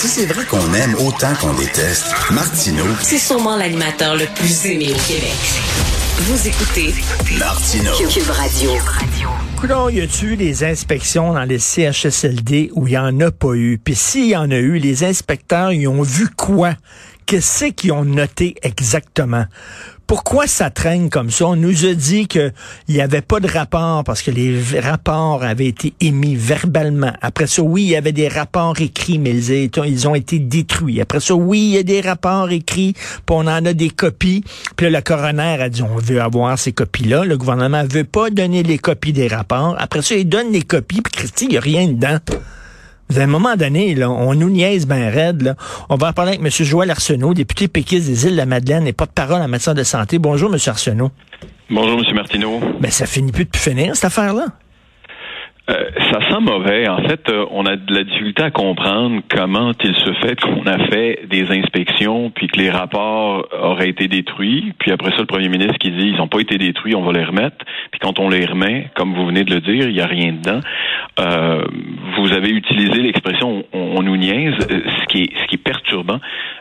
Si c'est vrai qu'on aime autant qu'on déteste, Martineau, C'est sûrement l'animateur le plus aimé au Québec. Vous écoutez Martineau. Cube Radio. Coudon, y a-tu eu des inspections dans les CHSLD où il y en a pas eu? Puis s'il y en a eu, les inspecteurs, ils ont vu quoi? Qu'est-ce qu'ils ont noté exactement? Pourquoi ça traîne comme ça? On nous a dit qu'il n'y avait pas de rapport parce que les rapports avaient été émis verbalement. Après ça, oui, il y avait des rapports écrits, mais ils, ont été détruits. Après ça, oui, il y a des rapports écrits, puis on en a des copies. Puis là, le coroner a dit, on veut avoir ces copies-là. Le gouvernement veut pas donner les copies des rapports. Après ça, il donne les copies, puis Christy, il n'y a rien dedans. À un moment donné, là, on nous niaise bien raide. Là. On va en parler avec M. Joël Arsenault, député péquiste des îles de la Madeleine et porte-parole en matière de santé. Bonjour, M. Arsenault. Bonjour, M. Martineau. Ben, ça finit plus de plus finir, cette affaire-là. Euh, ça sent mauvais. En fait, euh, on a de la difficulté à comprendre comment il se fait qu'on a fait des inspections, puis que les rapports auraient été détruits. Puis après ça, le premier ministre qui dit ils n'ont pas été détruits, on va les remettre. Puis quand on les remet, comme vous venez de le dire, il n'y a rien dedans. Euh, vous avez utilisé l'expression on, on nous niaise. Euh, Ce qui est, ce qui est perturbant,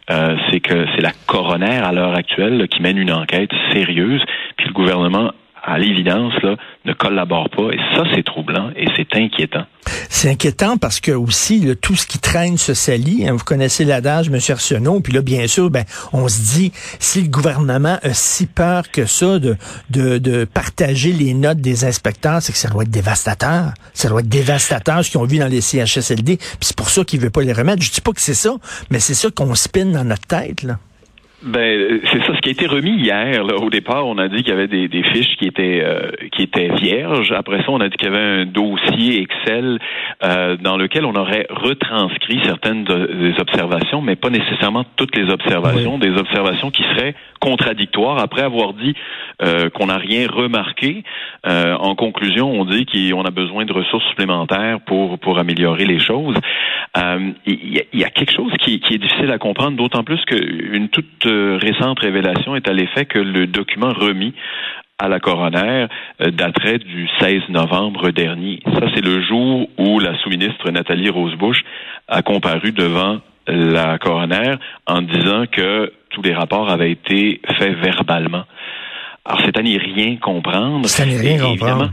euh, c'est que c'est la coroner à l'heure actuelle là, qui mène une enquête sérieuse, puis le gouvernement à l'évidence, là, ne collabore pas. Et ça, c'est troublant et c'est inquiétant. C'est inquiétant parce que aussi, là, tout ce qui traîne se salit. hein. vous connaissez l'adage, M. Arsenault. Puis là, bien sûr, ben, on se dit, si le gouvernement a si peur que ça de, de, partager les notes des inspecteurs, c'est que ça doit être dévastateur. Ça doit être dévastateur ce qu'ils ont vu dans les CHSLD. Puis c'est pour ça qu'il veut pas les remettre. Je dis pas que c'est ça, mais c'est ça qu'on spinne dans notre tête. Là. Ben, c'est ça. Ce qui a été remis hier, là, au départ, on a dit qu'il y avait des, des fiches qui étaient euh, qui étaient vierges. Après ça, on a dit qu'il y avait un dossier Excel euh, dans lequel on aurait retranscrit certaines de- des observations, mais pas nécessairement toutes les observations. Des observations qui seraient contradictoires. Après avoir dit euh, qu'on n'a rien remarqué, euh, en conclusion, on dit qu'on a besoin de ressources supplémentaires pour pour améliorer les choses. Euh, Il y, y a quelque chose qui, qui est difficile à comprendre, d'autant plus qu'une toute récente révélation est à l'effet que le document remis à la coroner euh, daterait du 16 novembre dernier. Ça, c'est le jour où la sous-ministre Nathalie Rosebush a comparu devant la coroner en disant que tous les rapports avaient été faits verbalement. Alors, c'est à n'y rien comprendre. C'est à n'y rien comprendre. évidemment,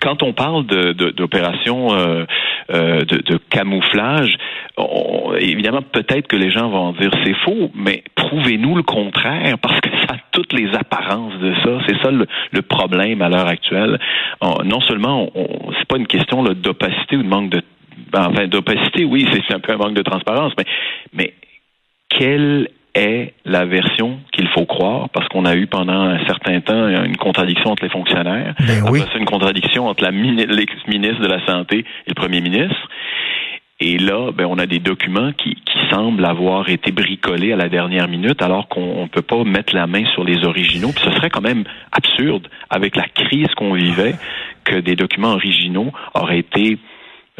quand on parle de, de- d'opérations euh, euh, de, de camouflage, on- évidemment, peut-être que les gens vont dire c'est faux, mais prouvez-nous le contraire, parce que ça a toutes les apparences de ça. C'est ça le, le problème à l'heure actuelle. On- non seulement, c'est pas une question d'opacité ou de manque de ben, enfin d'opacité, oui, c'est un peu un manque de transparence, mais mais quelle est la version qu'il faut croire, parce qu'on a eu pendant un certain temps une contradiction entre les fonctionnaires. Ben oui. Après une contradiction entre la mini- l'ex-ministre de la Santé et le premier ministre. Et là, ben, on a des documents qui, qui semblent avoir été bricolés à la dernière minute, alors qu'on ne peut pas mettre la main sur les originaux. Puis ce serait quand même absurde, avec la crise qu'on vivait, que des documents originaux auraient été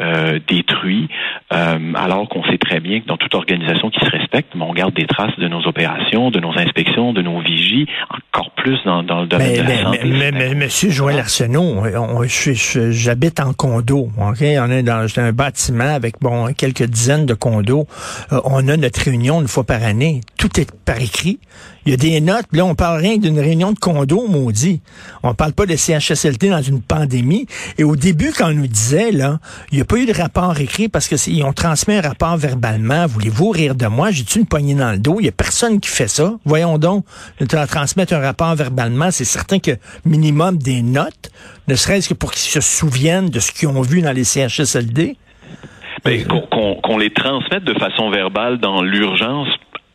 euh, détruits, euh, alors qu'on sait très bien que dans toute organisation qui se respecte, ben, on garde des traces de nos opérations, de nos inspections, de nos vigies, encore plus dans, dans le domaine Mais, de la mais, santé. mais, mais, Monsieur Joël Arsenault, je- je- j'habite en condo. ok? On est dans un bâtiment avec bon quelques dizaines de condos. Euh, on a notre réunion une fois par année. Tout est par écrit. Il y a des notes. Puis Là, on parle rien d'une réunion de condo, maudit. On parle pas de CHSLT dans une pandémie. Et au début, quand on nous disait là, il n'y a pas eu de rapport écrit parce que ils ont transmis un rapport verbalement. Voulez-vous rire de moi? J'ai-tu une poignée dans le dos? Il y a personne qui fait ça. Voyons donc, tra- transmettre un rapport verbalement, c'est certain que minimum des notes, ne serait-ce que pour qu'ils se souviennent de ce qu'ils ont vu dans les CHSLD. Ben, qu'on les transmette de façon verbale dans l'urgence.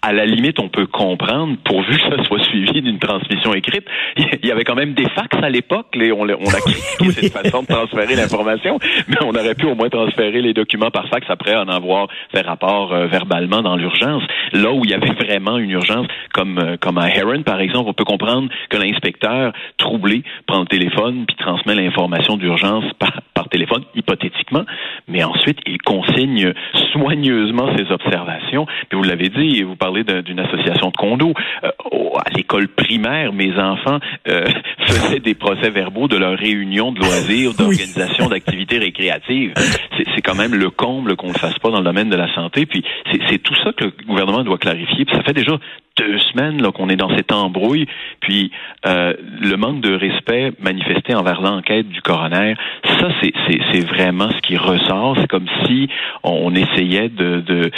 À la limite, on peut comprendre, pourvu que ça soit suivi d'une transmission écrite. Il y avait quand même des fax à l'époque. On, on a critiqué cette façon de transférer l'information, mais on aurait pu au moins transférer les documents par fax après en avoir fait rapport euh, verbalement dans l'urgence. Là où il y avait vraiment une urgence, comme euh, comme à Heron par exemple, on peut comprendre que l'inspecteur troublé prend le téléphone puis transmet l'information d'urgence par, par téléphone hypothétiquement, mais ensuite il consigne soigneusement ses observations. Puis vous l'avez dit, vous parlez d'une association de condos. Euh, à l'école primaire, mes enfants euh, faisaient des procès-verbaux de leurs réunions de loisirs, d'organisation d'activités récréatives. C'est quand même le comble qu'on ne fasse pas dans le domaine de la santé. Puis c'est tout ça que le gouvernement doit clarifier. Puis ça fait déjà deux semaines là qu'on est dans cette embrouille. Puis euh, le manque de respect manifesté envers l'enquête du coroner, ça c'est vraiment ce qui ressort. C'est comme si on, essayait de, de,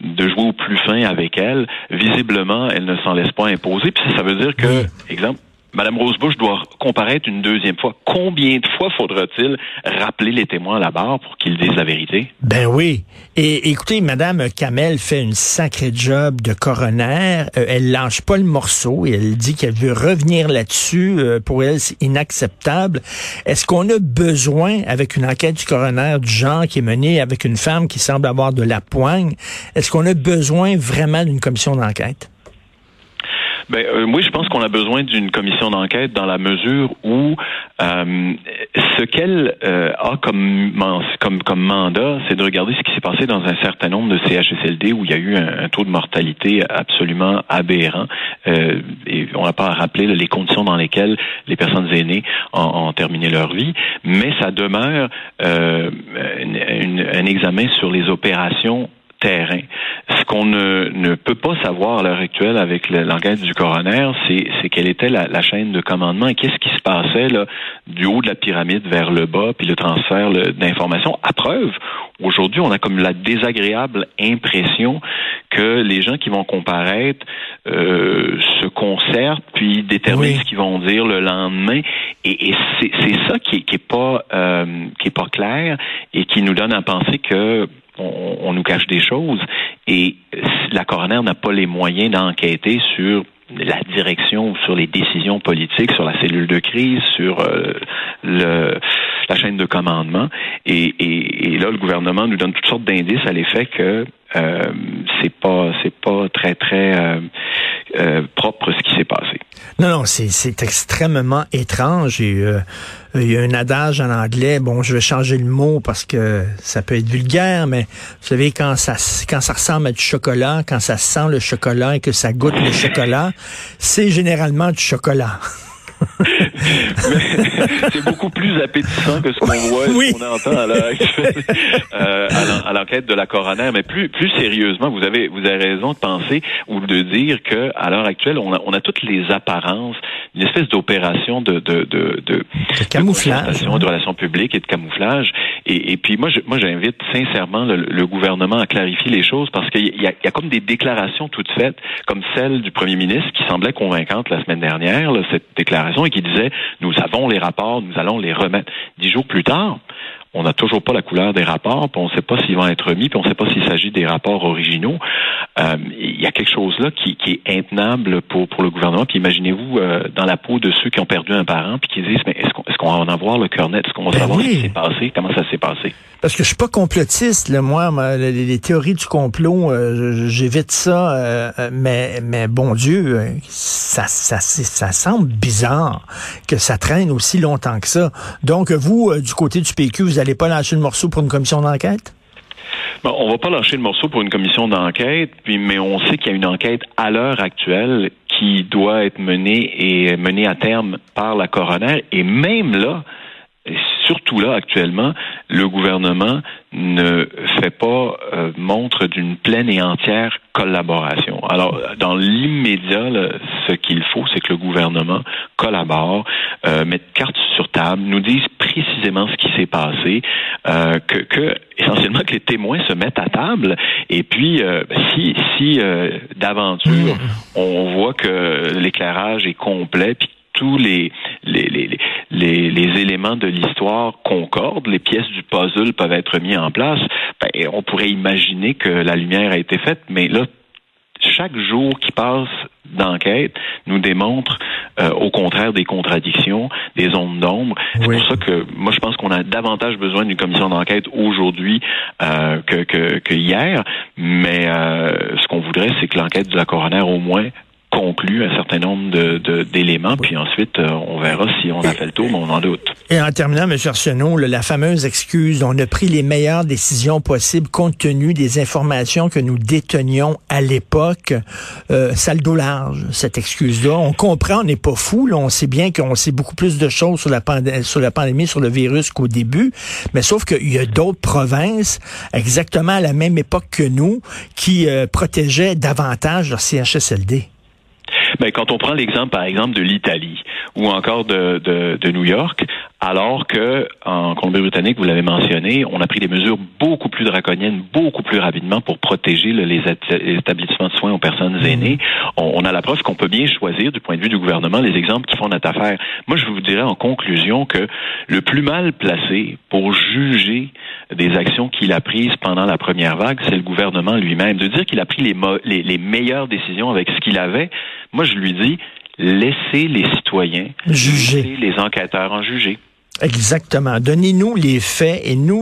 de jouer au plus fin avec elle. Visiblement, elle ne s'en laisse pas imposer. Puis ça veut dire que, exemple, Madame Rosebush doit comparaître une deuxième fois. Combien de fois faudra-t-il rappeler les témoins à la barre pour qu'ils disent la vérité? Ben oui. Et écoutez, Madame Kamel fait une sacrée job de coroner. Euh, elle lâche pas le morceau et elle dit qu'elle veut revenir là-dessus. Euh, pour elle, c'est inacceptable. Est-ce qu'on a besoin, avec une enquête du coroner du genre qui est menée avec une femme qui semble avoir de la poigne, est-ce qu'on a besoin vraiment d'une commission d'enquête? Ben, euh, oui, je pense qu'on a besoin d'une commission d'enquête dans la mesure où euh, ce qu'elle euh, a comme, comme, comme mandat, c'est de regarder ce qui s'est passé dans un certain nombre de CHSLD où il y a eu un, taux de mortalité absolument aberrant. Euh, et on n'a pas à rappeler les conditions dans lesquelles les personnes aînées ont, terminé leur vie, mais ça demeure euh, un examen sur les opérations terrain. Ce qu'on ne, ne, peut pas savoir à l'heure actuelle avec l'enquête du coroner, c'est quelle était la, la, chaîne de commandement et qu'est-ce qui se passait là, du haut de la pyramide vers le bas, puis le transfert d'informations. À preuve, aujourd'hui, on a comme la désagréable impression que les gens qui vont comparaître euh, se concertent puis déterminent ce qu'ils vont dire le lendemain. Et, et c'est ça qui, qui est pas euh, qui est pas clair et qui nous donne à penser que on, nous cache des choses et la coroner n'a pas les moyens d'enquêter sur la direction, sur les décisions politiques, sur la cellule de crise, sur euh, le, la chaîne de commandement. Et, et, là, le gouvernement nous donne toutes sortes d'indices à l'effet que euh, c'est pas c'est pas très très euh, euh, propre ce qui s'est passé. Non, non, c'est extrêmement étrange. Et, euh, il y a un adage en anglais, bon, je vais changer le mot parce que ça peut être vulgaire, mais vous savez, quand ça, quand ça ressemble à du chocolat, quand ça sent le chocolat et que ça goûte le chocolat, c'est généralement du chocolat. c'est beaucoup plus appétissant que ce qu'on voit ce qu'on entend à l'heure actuelle euh, à l'enquête de la coroner. Mais plus plus sérieusement, vous avez vous avez raison de penser ou de dire que à l'heure actuelle, on a, on a toutes les apparences une espèce d'opération de de de, de, camouflage, de, relations publiques et de camouflage. Et, et puis moi, je, moi, j'invite sincèrement le, gouvernement à clarifier les choses parce qu'il y a, il y a comme des déclarations toutes faites, comme celle du premier ministre qui semblait convaincante la semaine dernière, là, cette déclaration et qui disait nous avons les rapports, nous allons les remettre. Dix jours plus tard, on n'a toujours pas la couleur des rapports, puis on ne sait pas s'ils vont être remis, puis on ne sait pas s'il s'agit des rapports originaux. Euh, il y a quelque chose là qui, qui est intenable pour, pour le gouvernement. Puis imaginez-vous euh, dans la peau de ceux qui ont perdu un parent, puis qui disent, mais est-ce qu'on est qu'on va en avoir le cœur net? Est-ce qu'on va ben savoir ce qui s'est passé? Comment ça s'est passé? Parce que je suis pas complotiste, là, moi, les, théories du complot, euh, j'évite ça, euh, mais mais bon Dieu, ça, ça ça semble bizarre que ça traîne aussi longtemps que ça. Donc vous, du côté du PQ, vous n'allez pas lâcher le morceau pour une commission d'enquête? On va pas lâcher le morceau pour une commission d'enquête, puis mais on sait qu'il y a une enquête à l'heure actuelle qui doit être menée et menée à terme par la coroner. Et même là, surtout là actuellement, le gouvernement ne fait pas euh, montre d'une pleine et entière collaboration. Alors, dans l'immédiat, ce qu'il faut, c'est que le gouvernement collabore, euh, mette carte sur table, nous dise précisément ce qui s'est passé, euh, que, que, essentiellement que les témoins se mettent à table, et puis euh, si, si d'aventure mmh. on voit que l'éclairage est complet, puis tous les, les, les, les, les éléments de l'histoire concordent, les pièces du puzzle peuvent être mis en place, ben, on pourrait imaginer que la lumière a été faite, mais là, chaque jour qui passe d'enquête nous démontre euh, au contraire des contradictions, des ondes d'ombre. C'est pour ça que moi je pense qu'on a davantage besoin d'une commission d'enquête aujourd'hui euh, que, que, que, hier, mais euh, ce qu'on voudrait c'est que l'enquête de la coroner au moins conclu un certain nombre de, d'éléments, puis ensuite, euh, on verra si on a fait le tour, mais on en doute. Et en terminant, M. Arsenault, la fameuse excuse, on a pris les meilleures décisions possibles compte tenu des informations que nous détenions à l'époque, euh, ça le dos large, cette excuse-là. On comprend, on n'est pas fou, là, on sait bien qu'on sait beaucoup plus de choses sur la, sur la pandémie, sur le virus qu'au début, mais sauf qu'il y a d'autres provinces, exactement à la même époque que nous, qui euh, protégeaient davantage leur CHSLD. Ben, quand on prend l'exemple, par exemple, de l'Italie ou encore de, de, de New York, alors que en Colombie-Britannique, vous l'avez mentionné, on a pris des mesures beaucoup plus draconiennes, beaucoup plus rapidement pour protéger les établissements de soins aux personnes mmh. aînées. On, a la preuve qu'on peut bien choisir, du point de vue du gouvernement, les exemples qui font notre affaire. Moi, je vous dirais en conclusion que le plus mal placé pour juger des actions qu'il a prises pendant la première vague, c'est le gouvernement lui-même. De dire qu'il a pris les, les, les meilleures décisions avec ce qu'il avait, moi, je lui dis, laissez les citoyens juger, les enquêteurs en juger. Exactement. Donnez-nous les faits et nous